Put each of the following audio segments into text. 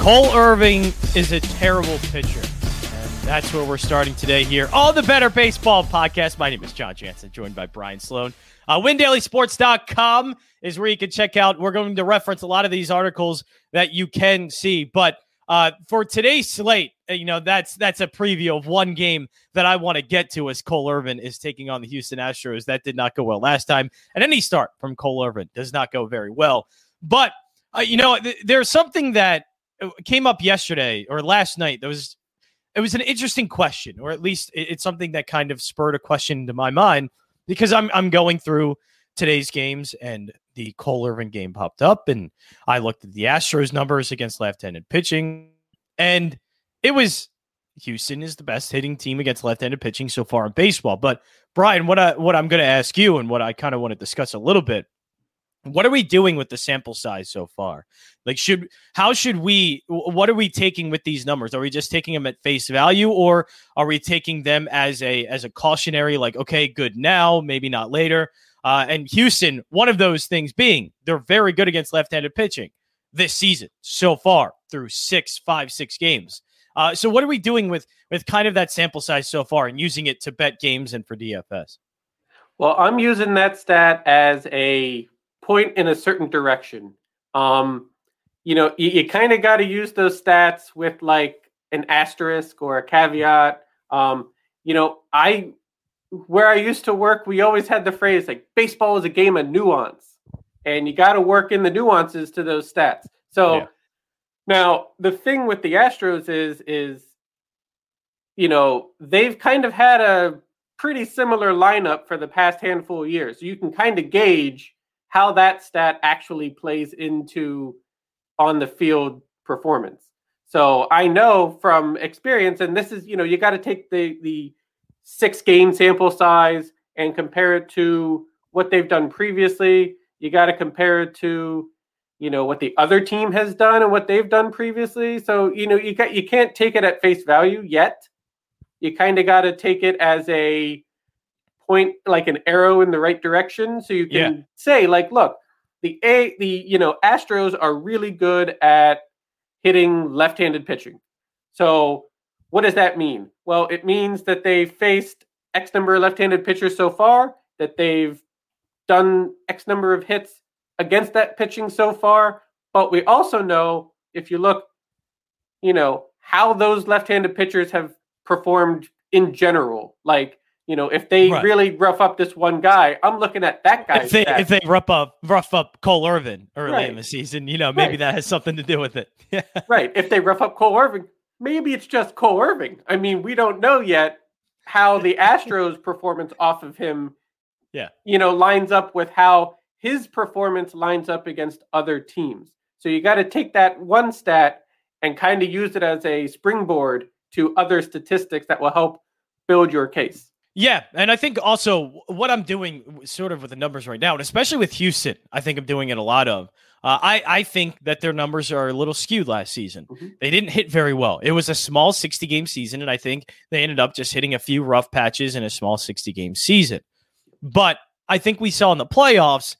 Cole Irvin is a terrible pitcher. And that's where we're starting today here on the Bettor Baseball Podcast. My name is Jon Jansen, joined by Brian Slone. Uh, WinDailySports.com is where you can check out. We're going to reference a lot of these articles that you can see. But uh, for today's slate, uh, you know, that's that's a preview of one game that I want to get to as Cole Irvin is taking on the Houston Astros. That did not go well last time. And any start from Cole Irvin does not go very well. But, uh, you know, th- there's something that came up yesterday or last night. There was it was an interesting question, or at least it's something that kind of spurred a question into my mind because I'm I'm going through today's games and the Cole Irvin game popped up and I looked at the Astros numbers against left-handed pitching and it was Houston is the best hitting team against left-handed pitching so far in baseball. But Brian, what I what I'm going to ask you and what I kind of want to discuss a little bit what are we doing with the sample size so far? Like should how should we what are we taking with these numbers? Are we just taking them at face value or are we taking them as a as a cautionary like okay good now maybe not later? Uh, and houston one of those things being they're very good against left-handed pitching this season so far through six five six games. Uh, so what are we doing with with kind of that sample size so far and using it to bet games and for dfs well i'm using that stat as a point in a certain direction. Um, you know, you, you kind of got to use those stats with like an asterisk or a caveat. Um, you know, I where I used to work, we always had the phrase like baseball is a game of nuance, and you got to work in the nuances to those stats. So yeah. now the thing with the Astros is is you know they've kind of had a pretty similar lineup for the past handful of years. So you can kind of gauge how that stat actually plays into on the field performance. So I know from experience, and this is, you know, you got to take the the six game sample size and compare it to what they've done previously. You got to compare it to, you know, what the other team has done and what they've done previously. So, you know, you got you can't take it at face value yet. You kind of got to take it as a point like an arrow in the right direction so you can yeah. say like look the a the you know astros are really good at hitting left-handed pitching. So what does that mean? Well it means that they faced x number of left-handed pitchers so far that they've done x number of hits against that pitching so far but we also know if you look you know how those left-handed pitchers have performed in general. Like you know, if they right. really rough up this one guy, I'm looking at that guy. If they, if they rough up rough up Cole Irvin early right. in the season, you know, maybe right. that has something to do with it. right. If they rough up Cole Irvin, maybe it's just Cole Irvin. I mean, we don't know yet how the Astros' performance off of him, yeah, you know, lines up with how his performance lines up against other teams. So you got to take that one stat and kind of use it as a springboard to other statistics that will help build your case. Yeah, and I think also what I'm doing, sort of with the numbers right now, and especially with Houston, I think I'm doing it a lot of. Uh, I I think that their numbers are a little skewed last season. Mm-hmm. They didn't hit very well. It was a small 60 game season, and I think they ended up just hitting a few rough patches in a small 60 game season. But I think we saw in the playoffs,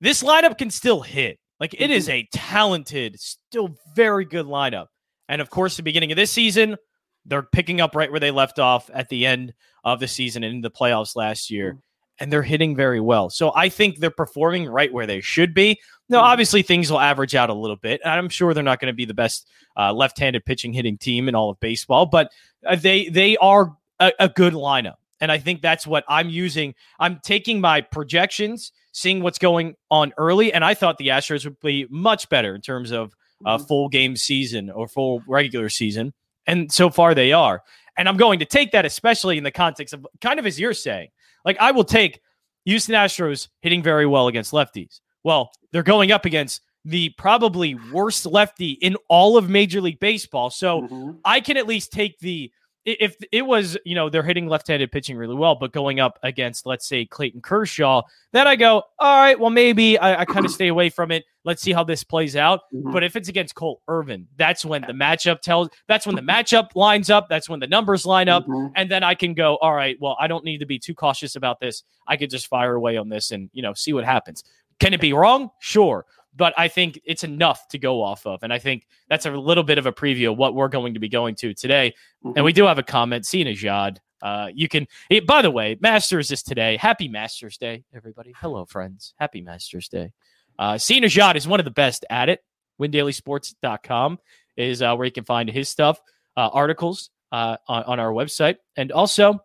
this lineup can still hit. Like it is mm-hmm. a talented, still very good lineup. And of course, the beginning of this season, they're picking up right where they left off at the end of the season and in the playoffs last year. Mm. And they're hitting very well. So I think they're performing right where they should be. Now, mm. obviously, things will average out a little bit. I'm sure they're not going to be the best uh, left-handed pitching hitting team in all of baseball, but uh, they they are a, a good lineup. And I think that's what I'm using. I'm taking my projections, seeing what's going on early, and I thought the Astros would be much better in terms of a mm. full game season or full regular season. And so far they are. And I'm going to take that, especially in the context of kind of as you're saying. Like, I will take Houston Astros hitting very well against lefties. Well, they're going up against the probably worst lefty in all of Major League Baseball. So mm-hmm. I can at least take the if it was, you know, they're hitting left-handed pitching really well, but going up against, let's say, Clayton Kershaw, then I go, all right, well, maybe I, I kind of stay away from it. Let's see how this plays out. Mm-hmm. But if it's against Cole Irvin, that's when the matchup tells. That's when the matchup lines up. That's when the numbers line up, mm-hmm. and then I can go, all right, well, I don't need to be too cautious about this. I could just fire away on this and you know see what happens. Can it be wrong? Sure. But I think it's enough to go off of. And I think that's a little bit of a preview of what we're going to be going to today. Mm-hmm. And we do have a comment, Sia Nejad. Uh, you can, it, by the way, Masters is today. Happy Masters Day, everybody. Hello, friends. Happy Masters Day. Uh, Jad is one of the best at it. WinDailySports.com is uh, where you can find his stuff, uh, articles uh, on, on, our website. And also,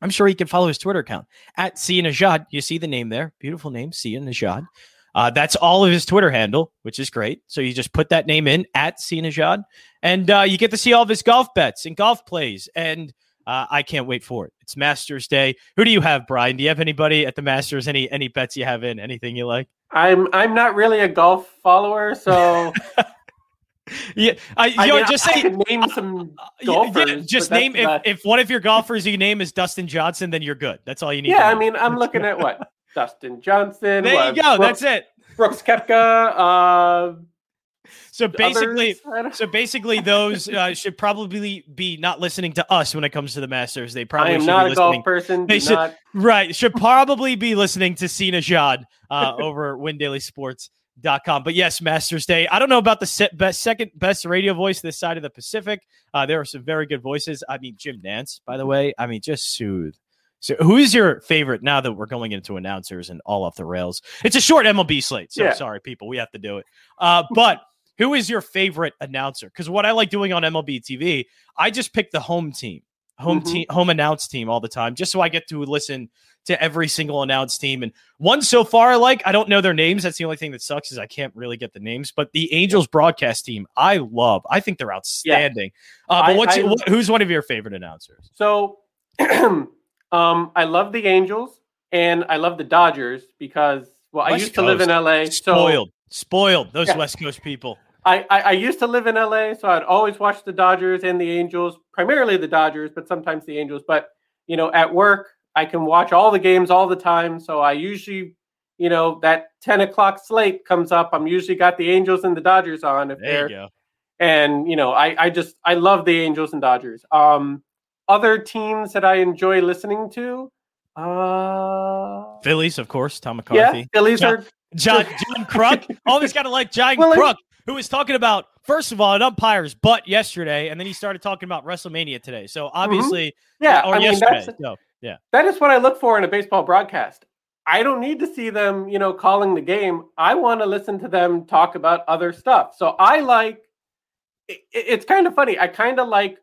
I'm sure you can follow his Twitter account at Sia Nejad. You see the name there. Beautiful name, Sia Nejad. Uh, that's all of his Twitter handle, which is great. So you just put that name in at Sia Nejad, and uh, you get to see all of his golf bets and golf plays. And uh, I can't wait for it. It's Masters Day. Who do you have, Brian? Do you have anybody at the Masters? Any any bets you have in? Anything you like? I'm I'm not really a golf follower, so yeah, I, you I know, mean, just say name some golfers. Yeah, just name if, if one of your golfers you name is Dustin Johnson, then you're good. That's all you need. Yeah, I mean, I'm looking at what Dustin Johnson. There you go. Brooks, that's it. Brooks Koepka. Uh, so basically, so basically, those uh, should probably be not listening to us when it comes to the Masters. They probably I am not a golf person. They should, not... right should probably be listening to Sia Nejad uh, over Win Daily Sports. Dot com. But yes, Masters Day. I don't know about the best, second best radio voice this side of the Pacific. Uh, there are some very good voices. I mean, Jim Nantz, by the way. I mean, just soothe. So, who is your favorite now that we're going into announcers and all off the rails? It's a short MLB slate. So, yeah. sorry, people, we have to do it. Uh, but who is your favorite announcer? Because what I like doing on MLB TV, I just pick the home team, home mm-hmm. team, home announce team all the time, just so I get to listen to every single announced team. And one so far I like, I don't know their names. That's the only thing that sucks is I can't really get the names. But the Angels broadcast team, I love. I think they're outstanding. Yeah. Uh, but I, what's I, who's one of your favorite announcers? So, um, I love the Angels and I love the Dodgers because well, West I used Coast. to live in LA. Spoiled, so, spoiled. Those yeah. West Coast people. I, I, I used to live in LA, so I'd always watch the Dodgers and the Angels, primarily the Dodgers, but sometimes the Angels. But you know, at work, I can watch all the games all the time. So I usually, you know, that 10 o'clock slate comes up. I'm usually got the Angels and the Dodgers on if there they're and you know, I, I just I love the Angels and Dodgers. Um other teams that I enjoy listening to. Uh Phillies, of course, Tom McCarthy. Yeah, Phillies John, are John, John Kruk. Always got to like John well, Kruk, who was talking about first of all an umpire's butt yesterday, and then he started talking about WrestleMania today. So mm-hmm. obviously, mm-hmm. yeah, or I mean, yesterday. So. Yeah. That is what I look for in a baseball broadcast. I don't need to see them, you know, calling the game. I want to listen to them talk about other stuff. So I like it, it's kind of funny. I kind of like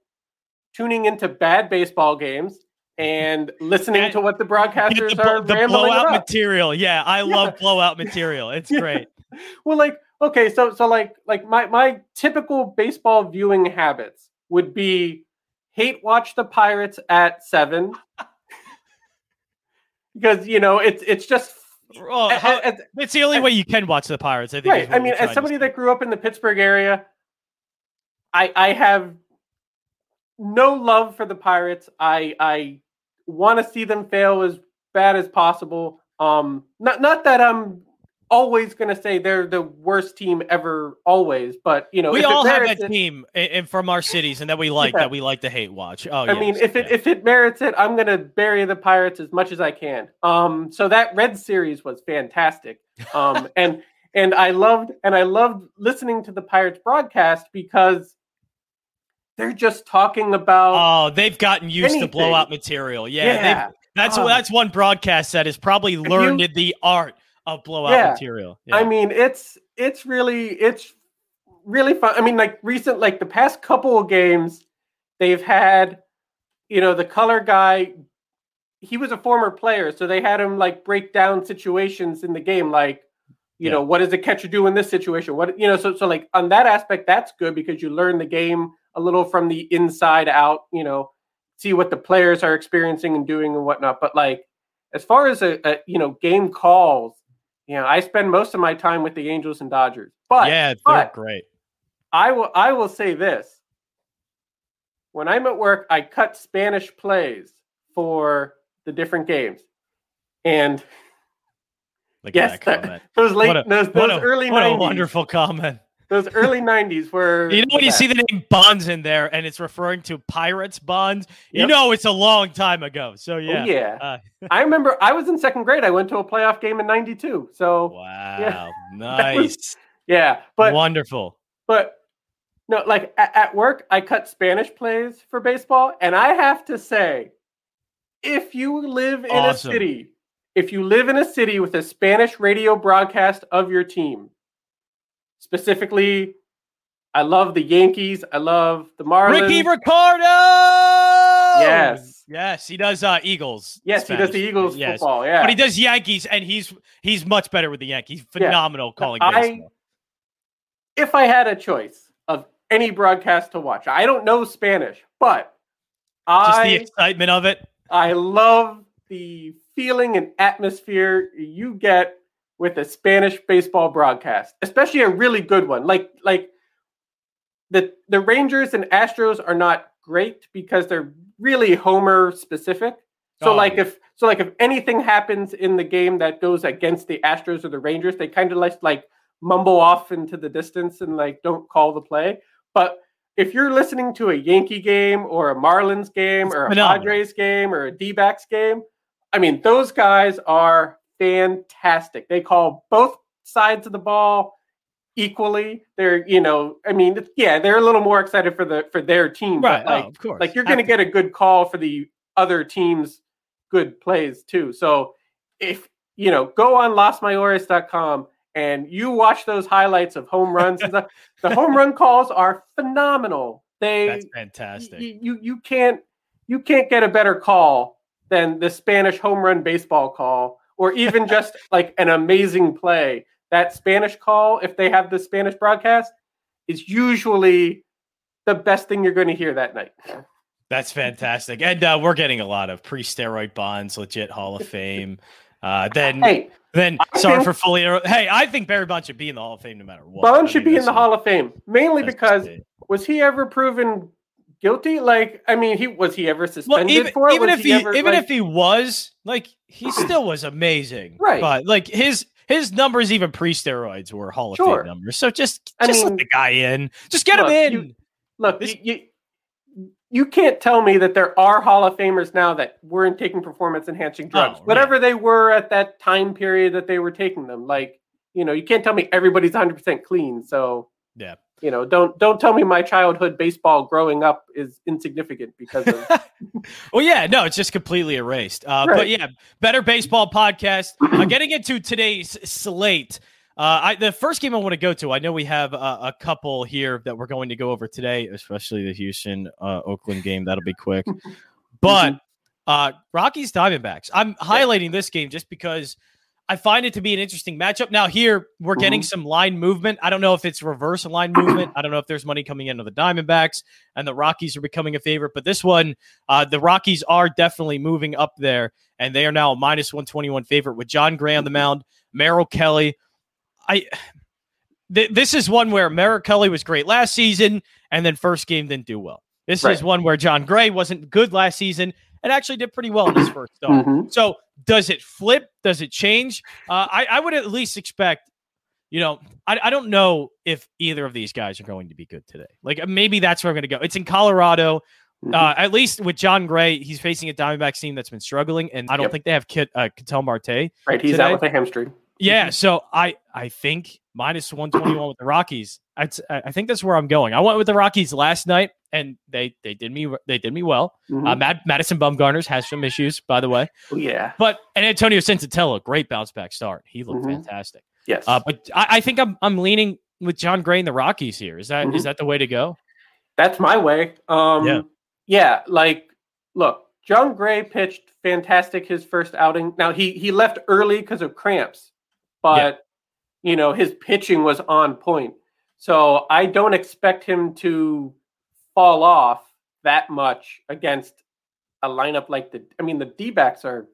tuning into bad baseball games and listening and to what the broadcasters the, are the blowout about. material. Yeah, I yeah. love blowout material. It's yeah. great. well, like okay, so so like like my my typical baseball viewing habits would be hate watch the Pirates at seven because you know it's it's just well, uh, how, as, it's the only as, way you can watch the Pirates. I think. Right. I mean, as somebody that grew up in the Pittsburgh area, I I have no love for the Pirates. I I want to see them fail as bad as possible. Um, not not that I'm always going to say they're the worst team ever, always. But you know, we all have that it, team and from our cities and that we like yeah. that we like to hate watch. Oh, I yes, mean, if yeah. it if it merits it, I'm going to bury the Pirates as much as I can. Um, so that Red series was fantastic. Um, and and I loved and I loved listening to the Pirates broadcast because they're just talking about. Oh, they've gotten used anything. to blowout material. Yeah, yeah. that's oh. that's one broadcast that has probably learned you, the art of blowout yeah. material. Yeah. I mean, it's it's really it's really fun. I mean, like recent, like the past couple of games, they've had, you know, the color guy. He was a former player, so they had him like break down situations in the game, like, you yeah. know, what does the catcher do in this situation? What you know, so so like on that aspect, that's good because you learn the game a little from the inside out. You know, see what the players are experiencing and doing and whatnot. But like, as far as a, a you know game calls you know, I spend most of my time with the Angels and Dodgers. But yeah, they're but great. I will I will say this. When I'm at work, I cut Spanish plays for the different games. And Look yes, that, those late a, those, those a, early what 90s, a wonderful comment. Those early '90s were. You know when you see the name Bonds in there and it's referring to Pirates Bonds, yep. you know it's a long time ago. So yeah, oh, yeah. Uh, I remember I was in second grade. I went to a playoff game in '92. So wow, yeah, nice. Was, yeah, but wonderful. But no, like at, at work, I cut Spanish plays for baseball, and I have to say, if you live in awesome. a city, if you live in a city with a Spanish radio broadcast of your team, specifically, I love the Yankees. I love the Marlins. Rickie Ricardo. Yes. Yes, he does uh, Eagles. Yes, Spanish. he does the Eagles yes. football. Yeah, but he does Yankees, and he's he's much better with the Yankees. Phenomenal yeah. calling I, If I had a choice of any broadcast to watch, I don't know Spanish, but just I, the excitement of it. I love the feeling and atmosphere you get with a Spanish baseball broadcast, especially a really good one. Like like the the Rangers and Astros are not great because they're really homer specific. So oh. like if so like if anything happens in the game that goes against the Astros or the Rangers, they kind of like like mumble off into the distance and like don't call the play. But if you're listening to a Yankee game or a Marlins game or a. Padres game or a D-backs game, I mean, those guys are fantastic. They call both sides of the ball equally. They're, you know, I mean, yeah, they're a little more excited for the for their team, right? Like, oh, of course, like you're going to get a good call for the other team's good plays too. So if you know, go on losmayores.com and you watch those highlights of home runs and stuff. the home run calls are phenomenal. They That's fantastic. You, you you can't you can't get a better call than the Spanish home run baseball call or even just like an amazing play. That Spanish call, if they have the Spanish broadcast, is usually the best thing you're going to hear that night. That's fantastic. And uh, we're getting a lot of pre steroid bonds, legit Hall of Fame. Uh, then, hey, then I sorry think, for fully. Hey, I think Barry Bonds should be in the Hall of Fame no matter what. Bonds should be in the Hall of Fame mainly because was he ever proven guilty? Like, I mean, he was he ever suspended well, even, for it? Even was if he, ever, even like, if he was, like, he still was amazing, right? But like his his numbers, even pre steroids, were Hall of sure. Fame numbers. So just just I mean, let the guy in. Just get look, him in. You, look, this, you, you can't tell me that there are Hall of Famers now that weren't taking performance enhancing oh, drugs, oh, whatever yeah. they were at that time period that they were taking them. Like, you know, you can't tell me everybody's 100% clean. So, yeah. You know, don't don't tell me my childhood baseball growing up is insignificant because of. well, yeah, no, it's just completely erased. Uh, right. But yeah, bettor baseball podcast. uh, getting into today's slate. Uh, I, the first game I want to go to, I know we have a couple here that we're going to go over today, especially the Houston uh, Oakland game. That'll be quick. But uh, Rockies Diamondbacks, I'm highlighting this game just because I find it to be an interesting matchup. Now, here we're getting mm-hmm. some line movement. I don't know if it's reverse line movement. I don't know if there's money coming into the Diamondbacks and the Rockies are becoming a favorite. But this one, uh, the Rockies are definitely moving up there, and they are now a minus 121 favorite with Jon Gray on the mound, Merrill Kelly. I th- this is one where Merrill Kelly was great last season, and then first game didn't do well. This right. is one where Jon Gray wasn't good last season and actually did pretty well in his first start. Mm-hmm. So does it flip? Does it change? Uh, I, I would at least expect, you know, I, I don't know if either of these guys are going to be good today. Like maybe that's where I'm going to go. It's in Colorado. Mm-hmm. Uh, at least with Jon Gray, he's facing a Diamondbacks team that's been struggling, and I don't yep. think they have Kit, uh, Ketel Marte. Right, he's today. out with a hamstring. Yeah, so I I think minus one twenty one with the Rockies. I I think that's where I'm going. I went with the Rockies last night, and they they did me they did me well. Mm-hmm. Uh, Mad, Madison Bumgarner's has some issues, by the way. Oh, yeah, but and Antonio Senzatela, great bounce back start. He looked mm-hmm. fantastic. Yes, uh, but I, I, think I'm I'm leaning with Jon Gray and the Rockies here. Is that mm-hmm. is that the way to go? That's my way. Um, yeah, yeah. Like, look, Jon Gray pitched fantastic his first outing. Now he he left early because of cramps but yeah. you know his pitching was on point. So I don't expect him to fall off that much against a lineup like the. I mean, the D backs are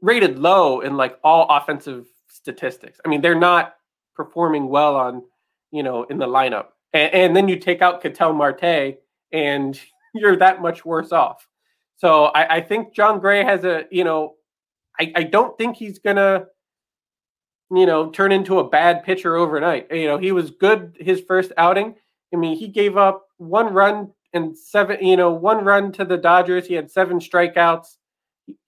rated low in like all offensive statistics. I mean, they're not performing well on you know in the lineup, and, and then you take out Ketel Marte, and you're that much worse off. So I, I think Jon Gray has a you know, I, I don't think he's gonna you know, turn into a bad pitcher overnight. You know, he was good his first outing. I mean, he gave up one run and seven, you know, one run to the Dodgers. He had seven strikeouts.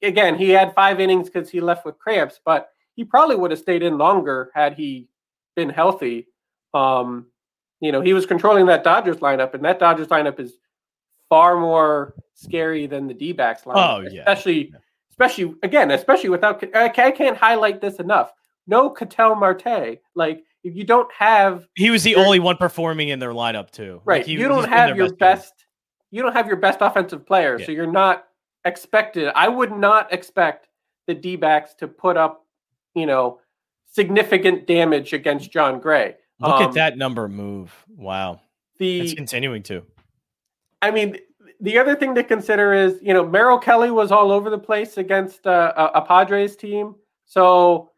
Again, he had five innings because he left with cramps, but he probably would have stayed in longer had he been healthy. Um, you know, he was controlling that Dodgers lineup, and that Dodgers lineup is far more scary than the D-backs lineup. Oh, yeah. Especially, especially again, especially without I can't highlight this enough. No Ketel Marte. Like if you don't have He was the your, only one performing in their lineup too. Right. Like he, you don't have your best, best you don't have your best offensive player, yeah. so you're not expected. I would not expect the D-backs to put up, you know, significant damage against Jon Gray. Look um, at that number move. Wow. The it's continuing to. I mean, the other thing to consider is, you know, Merrill Kelly was all over the place against uh, a, a Padres team. So,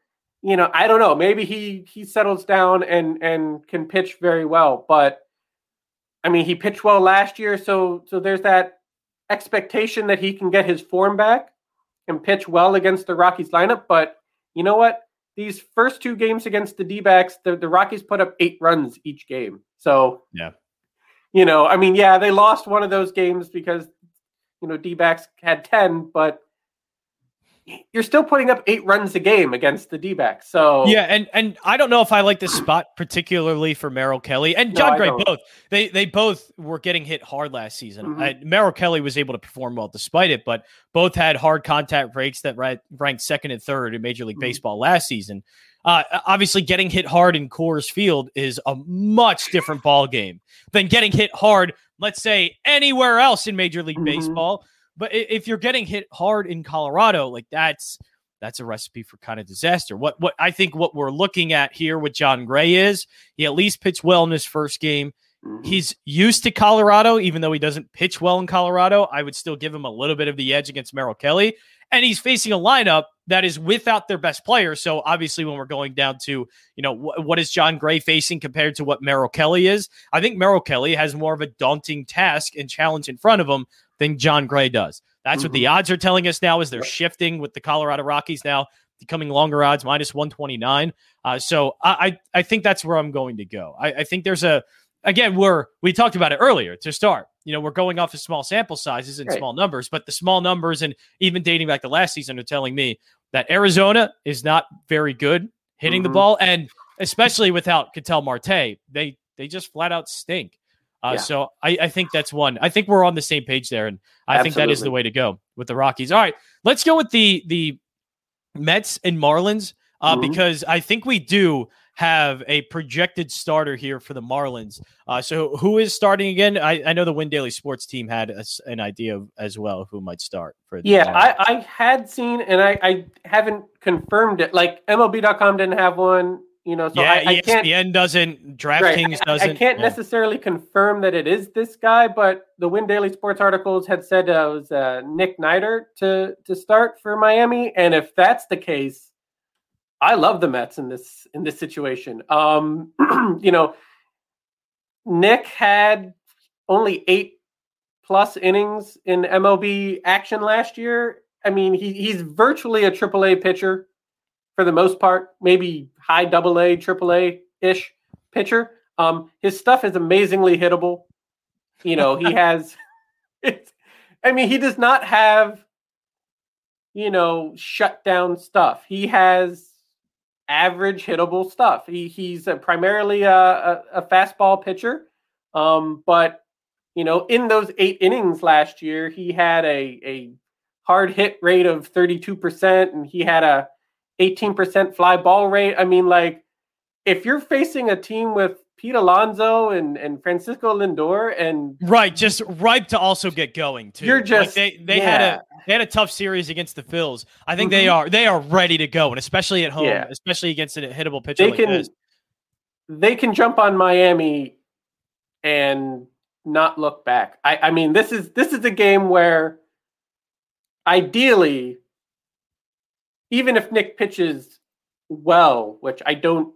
you know, I don't know. Maybe he he settles down and and can pitch very well. But I mean, he pitched well last year, so so there's that expectation that he can get his form back and pitch well against the Rockies lineup. But you know what? These first two games against the D backs, the, the Rockies put up eight runs each game. So yeah, you know, I mean, yeah, they lost one of those games because you know D backs had ten, but you're still putting up eight runs a game against the D-backs. So yeah, and and I don't know if I like this spot particularly for Merrill Kelly and John no, Gray both. They they both were getting hit hard last season. Mm-hmm. I, Merrill Kelly was able to perform well despite it, but both had hard contact rates that ranked second and third in Major League mm-hmm. Baseball last season. Uh, obviously, getting hit hard in Coors Field is a much different ball game than getting hit hard, let's say, anywhere else in Major League mm-hmm. Baseball but if you're getting hit hard in Colorado, like that's that's a recipe for kind of disaster. What what I think what we're looking at here with Jon Gray is he at least pitched well in his first game. Mm-hmm. He's used to Colorado, even though he doesn't pitch well in Colorado. I would still give him a little bit of the edge against Merrill Kelly. And he's facing a lineup that is without their best player. So obviously, when we're going down to, you know, wh- what is John Gray facing compared to what Merrill Kelly is, I think Merrill Kelly has more of a daunting task and challenge in front of him than Jon Gray does. That's mm-hmm. what the mm-hmm. odds are telling us now. Is they're shifting with the Colorado Rockies now becoming longer odds, minus one twenty nine. Uh, so I, I think that's where I'm going to go. I, I think there's a again we're we talked about it earlier to start. You know, we're going off of small sample sizes and right. small numbers, but the small numbers and even dating back to last season are telling me that Arizona is not very good hitting mm-hmm. the ball, and especially without Ketel Marte, they they just flat out stink. Uh, yeah. So I, I, think that's one. I think we're on the same page there, and I Absolutely. think that is the way to go with the Rockies. All right, let's go with the the Mets and Marlins uh, mm-hmm. because I think we do have a projected starter here for the Marlins. Uh, so who is starting again? I, I know the Win Daily Sports team had a, an idea of, as well who might start for. yeah, I, I, had seen and I, I haven't confirmed it. Like MLB.com didn't have one. You know, so yeah, I, I ESPN doesn't, DraftKings right, doesn't. I, can't yeah. necessarily confirm that it is this guy, but the Win Daily Sports articles had said uh, it was uh, Nick Neidert to to start for Miami, and if that's the case, I love the Mets in this in this situation. Um, you know, Nick had only eight plus innings in MLB action last year. I mean, he, he's virtually a AAA pitcher for the most part, maybe high double A, triple A ish pitcher. Um, his stuff is amazingly hittable. You know, he has, it's, I mean, he does not have, you know, shut down stuff. He has average hittable stuff. He, he's a primarily a, a, a fastball pitcher. Um, but, you know, in those eight innings last year, he had a, a hard hit rate of 32%, and he had a 18% fly ball rate. I mean, like, if you're facing a team with Pete Alonso and, and Francisco Lindor and right, just ripe to also get going too. You're just like they they yeah. had a they had a tough series against the Phils. I think mm-hmm. they are they are ready to go, and especially at home, yeah. especially against a hittable pitcher they like can, this. They can jump on Miami and not look back. I, I mean, this is this is a game where ideally even if Nick pitches well, which I don't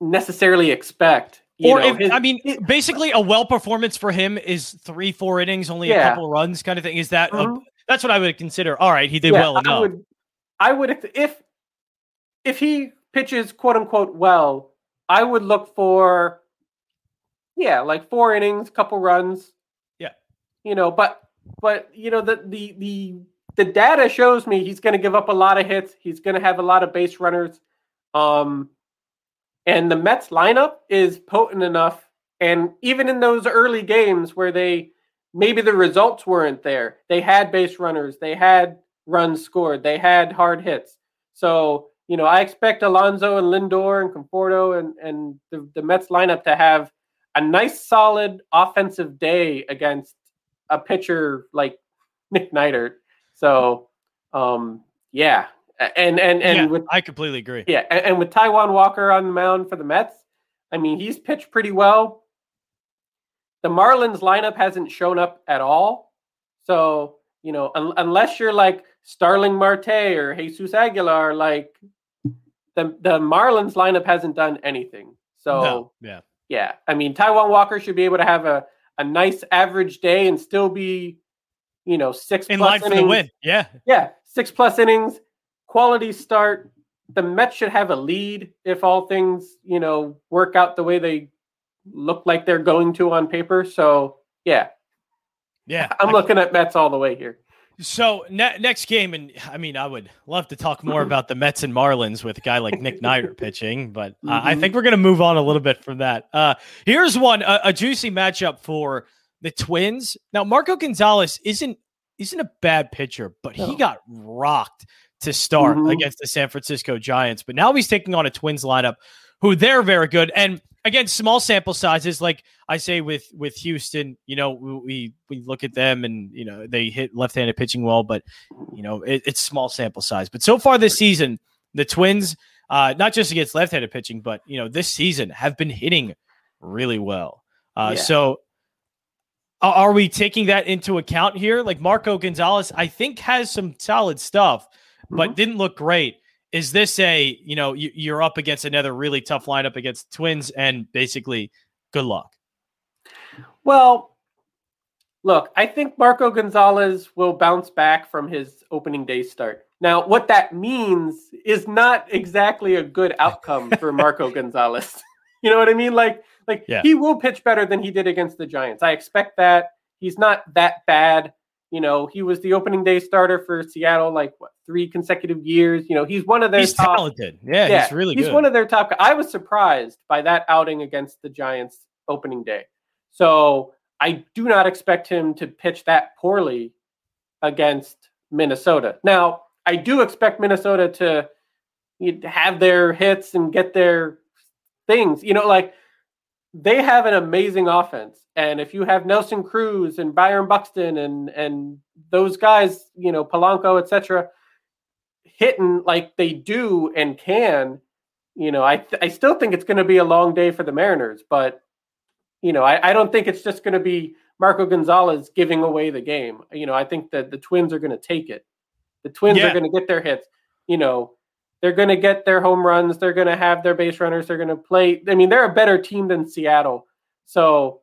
necessarily expect. or know, if, his, I mean, basically, a well performance for him is three, four innings, only yeah. a couple runs, kind of thing. Is that mm-hmm. a, that's what I would consider? All right, he did yeah, well enough. I would, I would if if he pitches quote unquote well, I would look for yeah, like four innings, couple runs. Yeah. You know, but but you know the the the the data shows me he's going to give up a lot of hits. He's going to have a lot of base runners. Um and the Mets lineup is potent enough and even in those early games where they maybe the results weren't there, they had base runners, they had runs scored, they had hard hits. So, you know, I expect Alonso and Lindor and Conforto and, and the, the Mets lineup to have a nice, solid offensive day against a pitcher like Nick Neidert. So, um, yeah, and and and yeah, with I completely agree. Yeah, and, and with Taijuan Walker on the mound for the Mets, I mean he's pitched pretty well. The Marlins lineup hasn't shown up at all, so you know un- unless you're like Starling Marte or Jesus Aguilar, like the the Marlins lineup hasn't done anything. So No, yeah. yeah, I mean Taijuan Walker should be able to have a a nice average day and still be, you know, six In plus line for the innings. win. Yeah. Yeah, six plus innings, quality start. The Mets should have a lead if all things, you know, work out the way they look like they're going to on paper. So yeah, Yeah. I'm I- looking at Mets all the way here. So ne- next game, and I mean, I would love to talk more about the Mets and Marlins with a guy like Nick Neidert pitching, but uh, I Mhm. think we're going to move on a little bit from that. Uh, here's one, a, a juicy matchup for the Twins. Now, Marco Gonzalez isn't isn't a bad pitcher, but he got rocked to start Mhm. against the San Francisco Giants. But now he's taking on a Twins lineup who they're very good. And again, small sample sizes, like I say with with Houston, you know, we we, we look at them and you know they hit left-handed pitching well, but you know it, it's small sample size. But so far this season, the Twins, uh, not just against left-handed pitching, but you know this season have been hitting really well. Uh, Yeah. So. A- Are we taking that into account here? Like Marco Gonzalez, I think has some solid stuff, but Mhm. didn't look great. Is this a you know you, you're up against another really tough lineup against Twins and basically good luck? Well, look, I think Marco Gonzalez will bounce back from his opening day start. Now, what that means is not exactly a good outcome for Marco Gonzalez. You know what I mean? Like, like Yeah. he will pitch better than he did against the Giants. I expect that. He's not that bad. You know, he was the opening day starter for Seattle like what three consecutive years. You know, he's one of their He's top talented. Yeah, he's really he's good. one of their top. I was surprised by that outing against the Giants opening day. So I do not expect him to pitch that poorly against Minnesota. Now I do expect Minnesota to have their hits and get their things. You know, like they have an amazing offense, and if you have Nelson Cruz and Byron Buxton and and those guys, you know, Polanco, etc hitting like they do and can, you know, I I still think it's going to be a long day for the Mariners, but you know, I, I don't think it's just going to be Marco Gonzalez giving away the game. You know, I think that the Twins are going to take it. The Twins Yeah. are going to get their hits. You know, they're going to get their home runs. They're going to have their base runners. They're going to play. I mean, they're a better team than Seattle. So,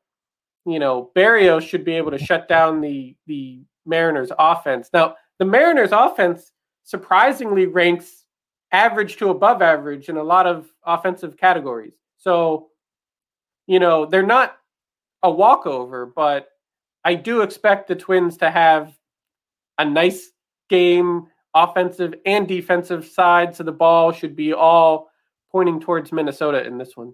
you know, Berrios should be able to shut down the the Mariners offense. Now, the Mariners offense surprisingly ranks average to above average in a lot of offensive categories. So, you know, they're not a walkover, but I do expect the Twins to have a nice game, offensive and defensive side. So the ball should be all pointing towards Minnesota in this one.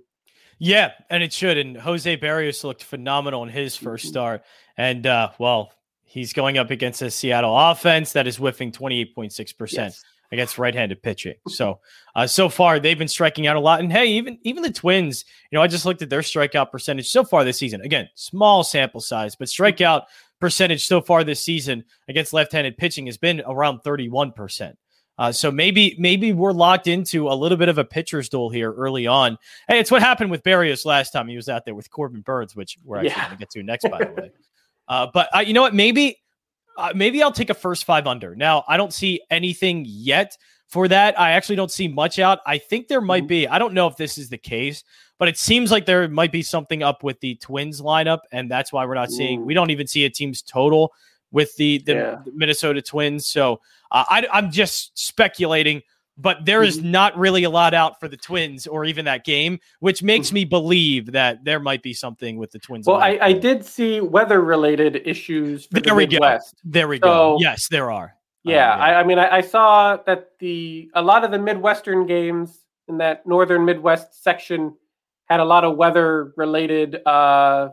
Yeah, and it should. And Jose Berrios looked phenomenal in his first Mhm. start. And uh, well, he's going up against a Seattle offense that is whiffing 28.6% Yes. against right-handed pitching. So, uh, so far they've been striking out a lot. And hey, even even the Twins, you know, I just looked at their strikeout percentage so far this season. Again, small sample size, but strikeout percentage so far this season against left-handed pitching has been around 31%. Uh, so maybe maybe we're locked into a little bit of a pitcher's duel here early on. Hey, it's what happened with Berrios last time he was out there with Corbin Burnes, which we're actually Yeah. going to get to next, by the way. Uh, but uh, you know what? Maybe uh, maybe I'll take a first five under. Now I don't see anything yet for that. I actually don't see much out. I think there might Mhm. be. I don't know if this is the case, but it seems like there might be something up with the Twins lineup, and that's why we're not seeing. Ooh. We don't even see a team's total with the the Yeah. Minnesota Twins. So uh, I, I'm just speculating but there is Mhm. not really a lot out for the Twins or even that game, which makes me believe that there might be something with the Twins. Well. I, I did see weather related issues There the we go. There we so- go. Yes, there are. Yeah, Um, I, I mean, I, I saw that the a lot of the Midwestern games in that northern Midwest section had a lot of weather related uh,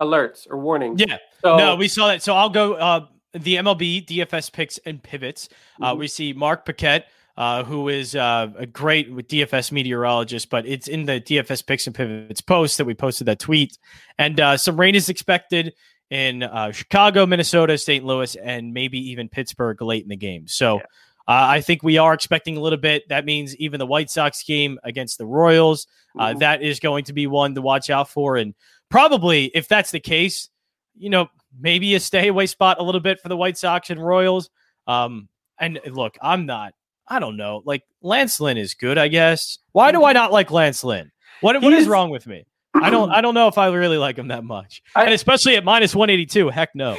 alerts or warnings. yeah. So, no, we saw that. So I'll go. Uh, the MLB DFS picks and pivots. Uh, Mhm. we see Mark Paquette, uh, who is uh, a great with DFS meteorologist, but it's in the DFS picks and pivots post that we posted that tweet. And uh, some rain is expected in uh, Chicago, Minnesota, St. Louis, and maybe even Pittsburgh late in the game. So. Uh, I think we are expecting a little bit. That means even the White Sox game against the Royals, uh, that is going to be one to watch out for. And probably, if that's the case, you know, maybe a stay away spot a little bit for the White Sox and Royals. Um, and look, I'm not, I don't know. Like Lance Lynn is good, I guess. Why do I not like Lance Lynn? What, what is He's- wrong with me? I don't, I don't know if I really like him that much. I- and especially at minus 182. Heck no.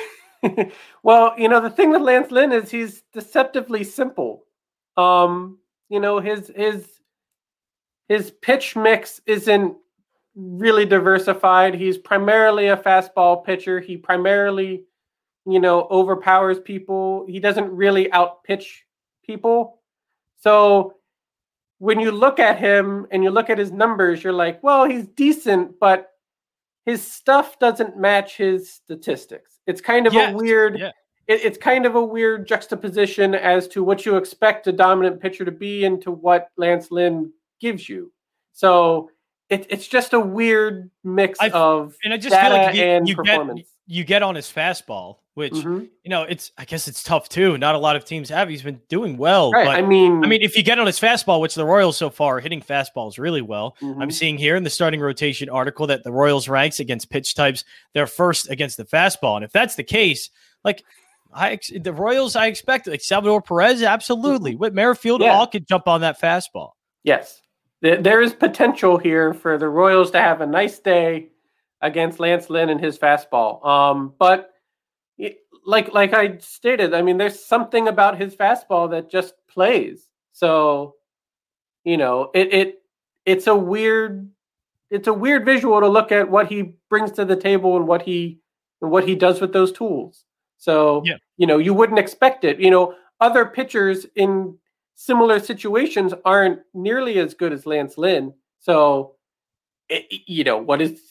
well, you know, the thing with Lance Lynn is he's deceptively simple. Um, you know, his his his pitch mix isn't really diversified. He's primarily a fastball pitcher. He primarily, you know, overpowers people. He doesn't really outpitch people. So when you look at him and you look at his numbers, you're like, well, he's decent, but his stuff doesn't match his statistics. It's kind of Yes, a weird yeah. it, it's kind of a weird juxtaposition as to what you expect a dominant pitcher to be and to what Lance Lynn gives you. So it, it's just a weird mix I- of And I just feel data like you, and you get, performance. You get on his fastball, which, Mhm. you know, it's, I guess it's tough too. Not a lot of teams have. He's been doing well. Right. But I mean, I mean, if you get on his fastball, which the Royals so far are hitting fastballs really well. I'm mhm. seeing here in the starting rotation article that the Royals ranks against pitch types, they're first against the fastball. And if that's the case, like I ex- the Royals, I expect like Salvador Perez, absolutely. Whit Merrifield, Yeah. all could jump on that fastball. yes, there is potential here for the Royals to have a nice day against Lance Lynn and his fastball. Um, but it- like like I stated, I mean, there's something about his fastball that just plays. So, you know, it it it's a weird it's a weird visual to look at what he brings to the table and what he and what he does with those tools. So, Yeah. you know, you wouldn't expect it. You know, other pitchers in similar situations aren't nearly as good as Lance Lynn. So, it, you know, what is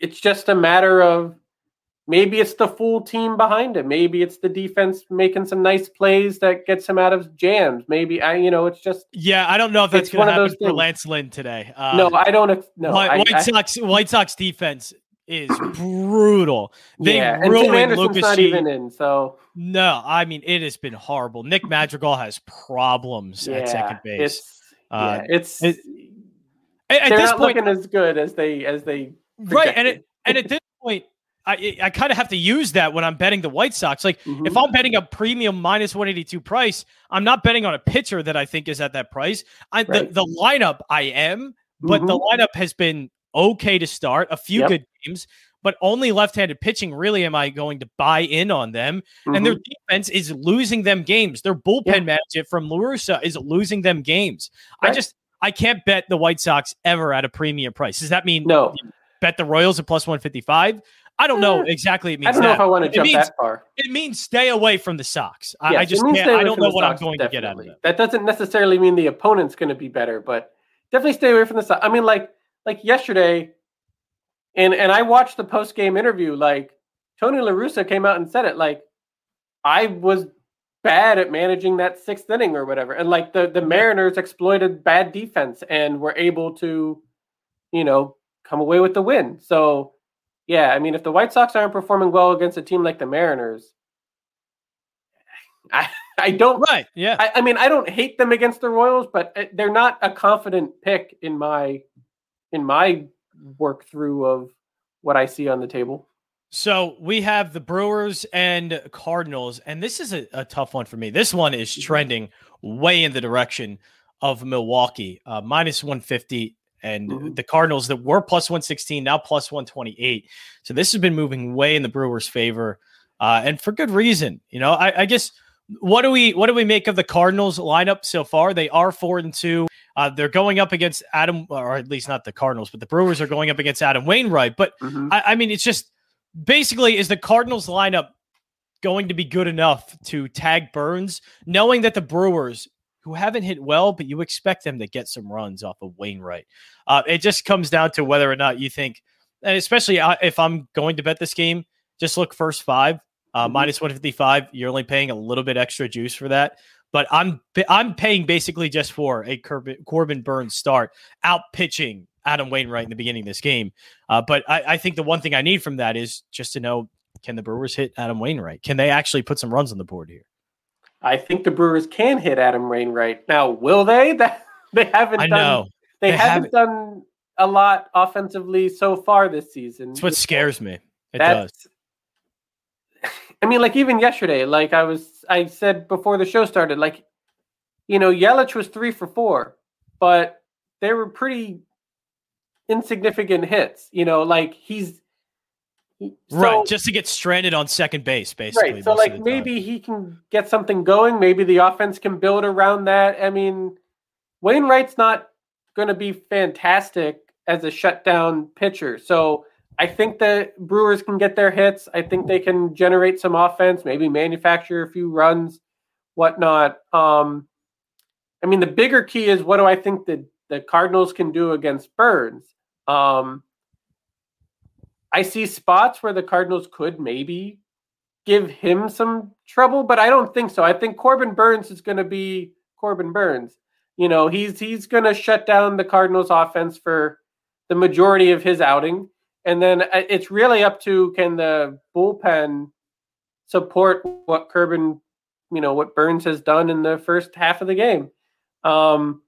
it's just a matter of maybe it's the full team behind him. Maybe it's the defense making some nice plays that gets him out of jams. Maybe I, you know, it's just Yeah, I don't know if that's going to happen for things. Lance Lynn today. Uh, no. I don't. No, White, I, White I- Sox, White Sox defense is brutal. They yeah, and Tim ruined Anderson's Lucas not even in. So No, I mean it has been horrible. Nick Madrigal has problems yeah, at second base. It's Uh, yeah, it's it- At, at they're this not point, looking as good as they as they right? And it, and at this point, I I kind of have to use that when I'm betting the White Sox. Like Mhm. if I'm betting a premium minus 182 price, I'm not betting on a pitcher that I think is at that price. I Right. the, the lineup I am, but the Mhm. lineup has been okay to start, a few Yep. good games, but only left-handed pitching. Really, am I going to buy in on them? And their Mhm. defense is losing them games. Their bullpen Yeah. manager from La Russa is losing them games. I just I can't bet the White Sox ever at a premium price. Does that mean no, bet the Royals at plus 155? I don't know Eh, exactly. It means I don't know that. if I want to jump means- that far. It means stay away from the Sox. I, I Yes, it just can't, I don't know what I'm Sox, going to get out of definitely. it. That doesn't necessarily mean the opponent's going to be better, but definitely stay away from the Sox. I mean, like like yesterday, and and I watched the post game interview. Like Tony La Russa came out and said it. Like I was bad at managing that sixth inning or whatever, and like the the Mariners exploited bad defense and were able to, you know, come away with the win. So. Yeah, I mean, if the White Sox aren't performing well against a team like the Mariners, I, I don't Right. Yeah. I, I mean, I don't hate them against the Royals, but uh, they're not a confident pick in my in my work through of what I see on the table. So we have the Brewers and Cardinals, and this is a, a tough one for me. This one is Mm-hmm. trending way in the direction of Milwaukee, uh, minus 150, and Mhm. the Cardinals that were plus 116, now plus 128. So this has been moving way in the Brewers' favor, uh, and for good reason. You know, I, I guess what do we what do we make of the Cardinals lineup so far? They are four and two. Uh, they're going up against Adam, or at least not the Cardinals, but the Brewers are going up against Adam Wainwright. But mm-hmm. I, I mean, it's just basically is the Cardinals lineup going to be good enough to tag Burnes, knowing that the Brewers, who haven't hit well, but you expect them to get some runs off of Wainwright. Uh, it just comes down to whether or not you think, and especially uh, if I'm going to bet this game, just look first five. Uh, mm-hmm. minus 155 you're only paying a little bit extra juice for that but i'm i'm paying basically just for a corbin, corbin burnes start out pitching adam wainwright in the beginning of this game uh, but I, I, think the one thing i need from that is just to know can the brewers hit adam wainwright can they actually put some runs on the board here i think the brewers can hit adam wainwright. Now will they? That they haven't I done, know. they, they haven't, haven't. done a lot offensively so far this season. That's what scares me. It that's, does. I mean, like even yesterday, like I was, I said before the show started, like, you know, Yelich was three for four, but they were pretty insignificant hits. You know, like he's so, right, just to get stranded on second base, basically. Right. So, like, maybe he can get something going. Maybe the offense can build around that. I mean, Wainwright's not going to be fantastic as a shutdown pitcher. So, I think the Brewers can get their hits. I think they can generate some offense, maybe manufacture a few runs, whatnot. Um, I mean, the bigger key is what do I think that the Cardinals can do against Burnes? Um, I see spots where the Cardinals could maybe give him some trouble, but I don't think so. I think Corbin Burnes is going to be Corbin Burnes. You know, he's he's going to shut down the Cardinals offense for the majority of his outing. And then uh, it's really up to can the bullpen support what Corbin, you know, what Burnes has done in the first half of the game. Um,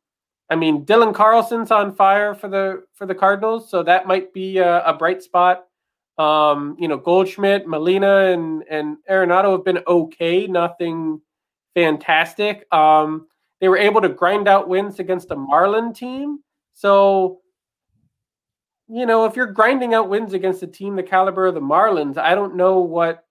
I mean, Dylan Carlson's on fire for the for the Cardinals, so that might be a, a bright spot. Um, you know, Goldschmidt, Molina, and and Arenado have been okay, nothing fantastic. Um, they were able to grind out wins against a Marlin team, so you know, if you're grinding out wins against a team the caliber of the Marlins, I don't know what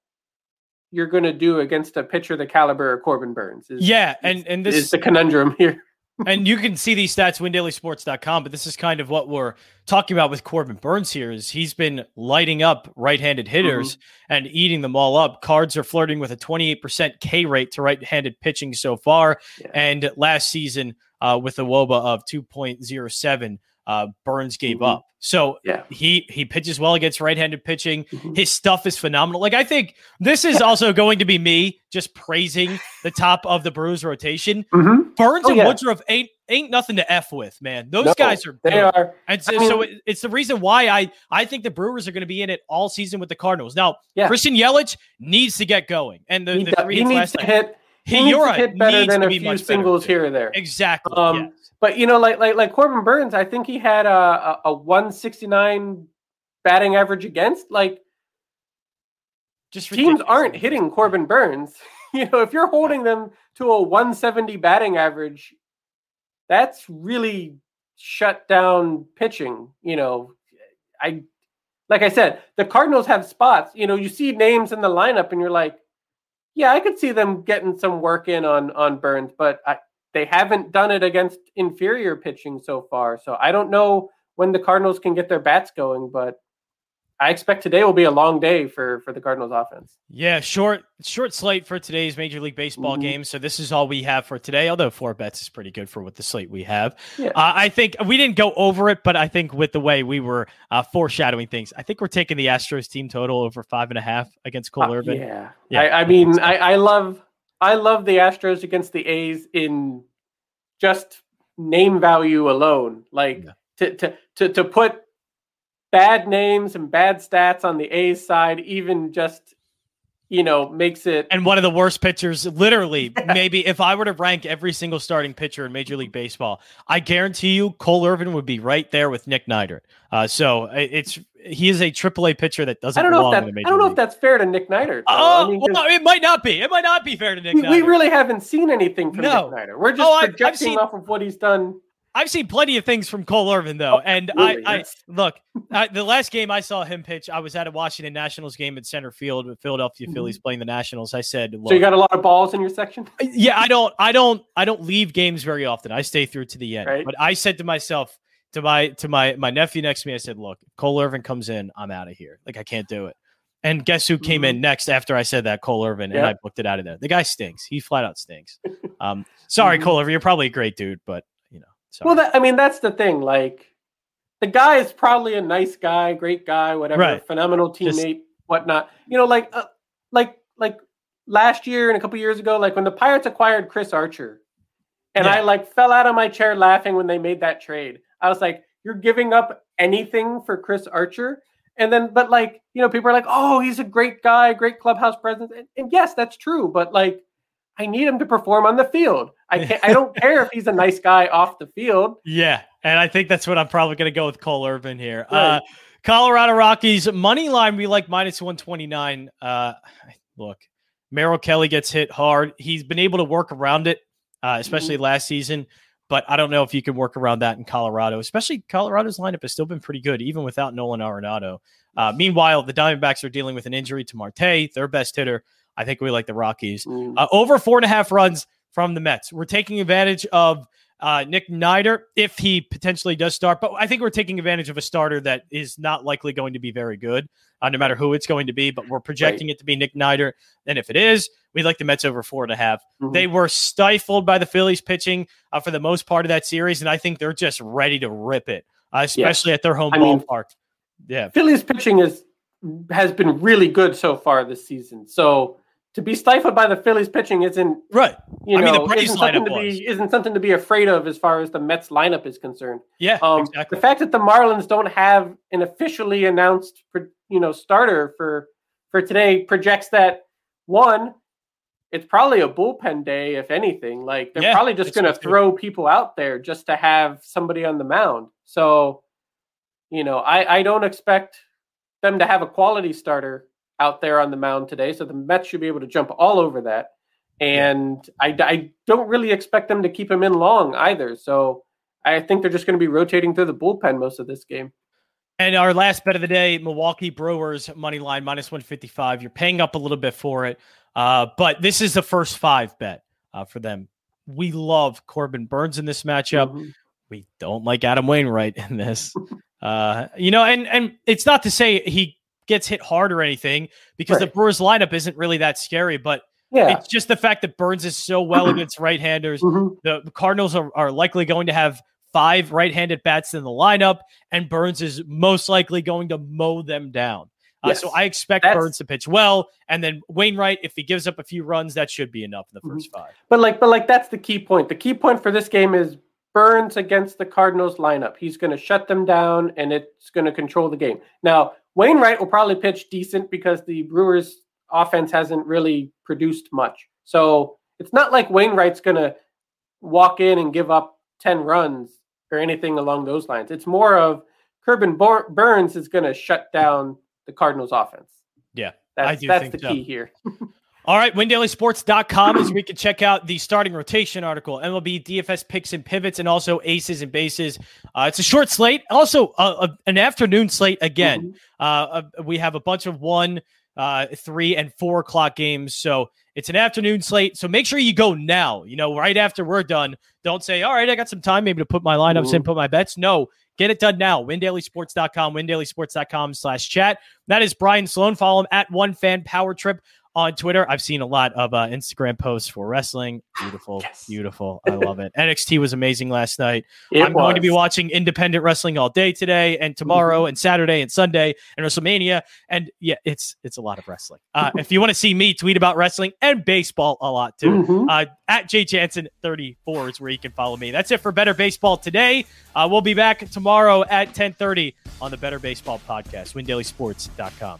you're going to do against a pitcher the caliber of Corbin Burns. Is, yeah, and and this is the conundrum here. And you can see these stats windailysports.com, but this is kind of what we're talking about with Corbin Burnes here is he's been lighting up right-handed hitters mm-hmm. and eating them all up. Cards are flirting with a 28% K rate to right-handed pitching so far. Yeah. And last season uh, with a WOBA of 2.07, uh, Burnes gave mm-hmm. up. So yeah. he he pitches well against right-handed pitching. Mm-hmm. His stuff is phenomenal. Like I think this is also going to be me just praising the top of the Brewers rotation. Mm-hmm. Burnes oh, and yeah. Woodruff ain't ain't nothing to f with, man. Those no, guys are they good. are. And so, I mean, so it, it's the reason why I I think the Brewers are going to be in it all season with the Cardinals. Now yeah. Christian Yelich needs to get going, and the, he, the three he needs to hit. He, he needs to hit better than a few singles here or there. Exactly. Um. But you know, like like like Corbin Burnes, I think he had a a, a 169 batting average against. Like, just teams aren't hitting Corbin Burnes. you know, if you're holding them to a 170 batting average, that's really shut down pitching. You know, I like I said, the Cardinals have spots. You know, you see names in the lineup, and you're like, yeah, I could see them getting some work in on on Burnes, but I, they haven't done it against inferior pitching so far. So I don't know when the Cardinals can get their bats going, but I expect today will be a long day for for the Cardinals offense. Yeah, short short slate for today's Major League Baseball mm-hmm. game. So this is all we have for today. Although four bets is pretty good for what the slate we have. Yeah. Uh, I think we didn't go over it, but I think with the way we were uh, foreshadowing things, I think we're taking the Astros team total over five and a half against Cole uh, Irvin. Yeah, yeah. I, I mean, I, I love I love the Astros against the A's in just name value alone. Like yeah. to, to to to put bad names and bad stats on the A's side, even just you know, makes it. And one of the worst pitchers, literally, maybe if I were to rank every single starting pitcher in Major League Baseball, I guarantee you Cole Irvin would be right there with Nick Neidert. Uh, so it's he is a AAA pitcher that doesn't. I don't know if that, I don't know league. if that's fair to Nick Neidert. Oh, I mean, well, it might not be. It might not be fair to Nick. We, we really haven't seen anything from no. Nick Neidert. We're just oh, projecting I've seen, off of what he's done I've seen plenty of things from Cole Irvin though, and I, I look I, the last game I saw him pitch. I was at a Washington Nationals game at center field with Philadelphia mm-hmm. Phillies playing the Nationals. I said, "So you got a lot of balls in your section?" Yeah, I don't, I don't, I don't leave games very often. I stay through to the end. Right. But I said to myself, to my to my my nephew next to me, I said, "Look, Cole Irvin comes in, I'm out of here. Like I can't do it." And guess who came mm-hmm. in next after I said that? Cole Irvin, and I booked it out of there. The guy stinks. He flat out stinks. Um, sorry, mm-hmm. Cole Irvin, you're probably a great dude, but you know. Sorry. Well, that, I mean, that's the thing. Like, the guy is probably a nice guy, great guy, whatever, right. phenomenal teammate, Just, whatnot. You know, like, uh, like, like last year and a couple years ago, like when the Pirates acquired Chris Archer, and yeah. I like fell out of my chair laughing when they made that trade. I was like, "You're giving up anything for Chris Archer?" And then, but like, you know, people are like, oh, he's a great guy, great clubhouse presence. And, and, yes, that's true. But like, I need him to perform on the field. I can't, I don't care if he's a nice guy off the field. Yeah. And I think that's what I'm probably going to go with Cole Irvin here. Right. Uh, Colorado Rockies money line, we like minus 129. Uh, look, Merrill Kelly gets hit hard. He's been able to work around it, uh, especially mm-hmm. last season but I don't know if you can work around that in Colorado, especially Colorado's lineup has still been pretty good, even without Nolan Arenado. Uh, meanwhile, the Diamondbacks are dealing with an injury to Marte, their best hitter. I think we like the Rockies. Uh, over four and a half runs from the Mets. We're taking advantage of uh, Nick Neidert if he potentially does start, but I think we're taking advantage of a starter that is not likely going to be very good, uh, no matter who it's going to be. But we're projecting right. it to be Nick Neidert, and if it is, we like the Mets over four and a half. Mm-hmm. They were stifled by the Phillies pitching uh, for the most part of that series, and I think they're just ready to rip it, uh, especially at their home I ballpark. Mean, yeah, Phillies pitching is has been really good so far this season. So to be stifled by the Phillies pitching isn't right. You know, I mean, the isn't something to was. be isn't something to be afraid of as far as the Mets lineup is concerned. Yeah, um, exactly. The fact that the Marlins don't have an officially announced, you know, starter for for today projects that one, it's probably a bullpen day, if anything. Like they're yeah, probably just going to throw people out there just to have somebody on the mound. So, you know, I I don't expect them to have a quality starter out there on the mound today. So the Mets should be able to jump all over that. And I, I don't really expect them to keep him in long either. So I think they're just going to be rotating through the bullpen most of this game. And our last bet of the day, Milwaukee Brewers money line minus 155. You're paying up a little bit for it. Uh, but this is the first five bet uh, for them. We love Corbin Burnes in this matchup. Mm-hmm. We don't like Adam Wainwright in this. Uh, you know, and and it's not to say he gets hit hard or anything because right. the Brewers lineup isn't really that scary, but yeah. it's just the fact that Burnes is so well against right handers. Mm-hmm. The, Cardinals are, are likely going to have five right handed bats in the lineup, and Burnes is most likely going to mow them down. Uh, yes. So I expect That's... Burnes to pitch well, and then Wainwright, if he gives up a few runs, that should be enough in the 1st mm-hmm. five. But like, but like that's the key point. The key point for this game is Burnes against the Cardinals lineup. He's going to shut them down, and it's going to control the game. Now, Wainwright will probably pitch decent because the Brewers offense hasn't really produced much. So it's not like Wainwright's going to walk in and give up 10 runs or anything along those lines. It's more of Corbin Burnes is going to shut down the Cardinals offense. Yeah. That's, that's the so. key here. All right, WinDailySports.com is where you can check out the starting rotation article, MLB DFS picks and pivots, and also aces and bases. Uh, it's a short slate, also uh, an afternoon slate again. Mm-hmm. Uh, we have a bunch of one, uh, three, and four o'clock games, so it's an afternoon slate. So make sure you go now. You know, right after we're done. Don't say, "All right, I got some time, maybe to put my lineups mm-hmm. in, put my bets." No, Get it done now. WinDailySports.com, WinDailySports.com slash chat. That is Brian Slone. Follow him at One Fan Power Trip on Twitter. I've seen a lot of uh, Instagram posts for wrestling. Beautiful, yes. beautiful. I love it. NXT was amazing last night. It I'm was. going to be watching independent wrestling all day today and tomorrow mm-hmm. and Saturday and Sunday and WrestleMania. And yeah, it's it's a lot of wrestling. Uh, if you want to see me tweet about wrestling and baseball a lot too, mm-hmm. uh, at Jay Jansen 34 is where you can follow me. That's it for Bettor Baseball today. Uh, we'll be back tomorrow at 10:30 on the Bettor Baseball podcast. WinDailySports.com.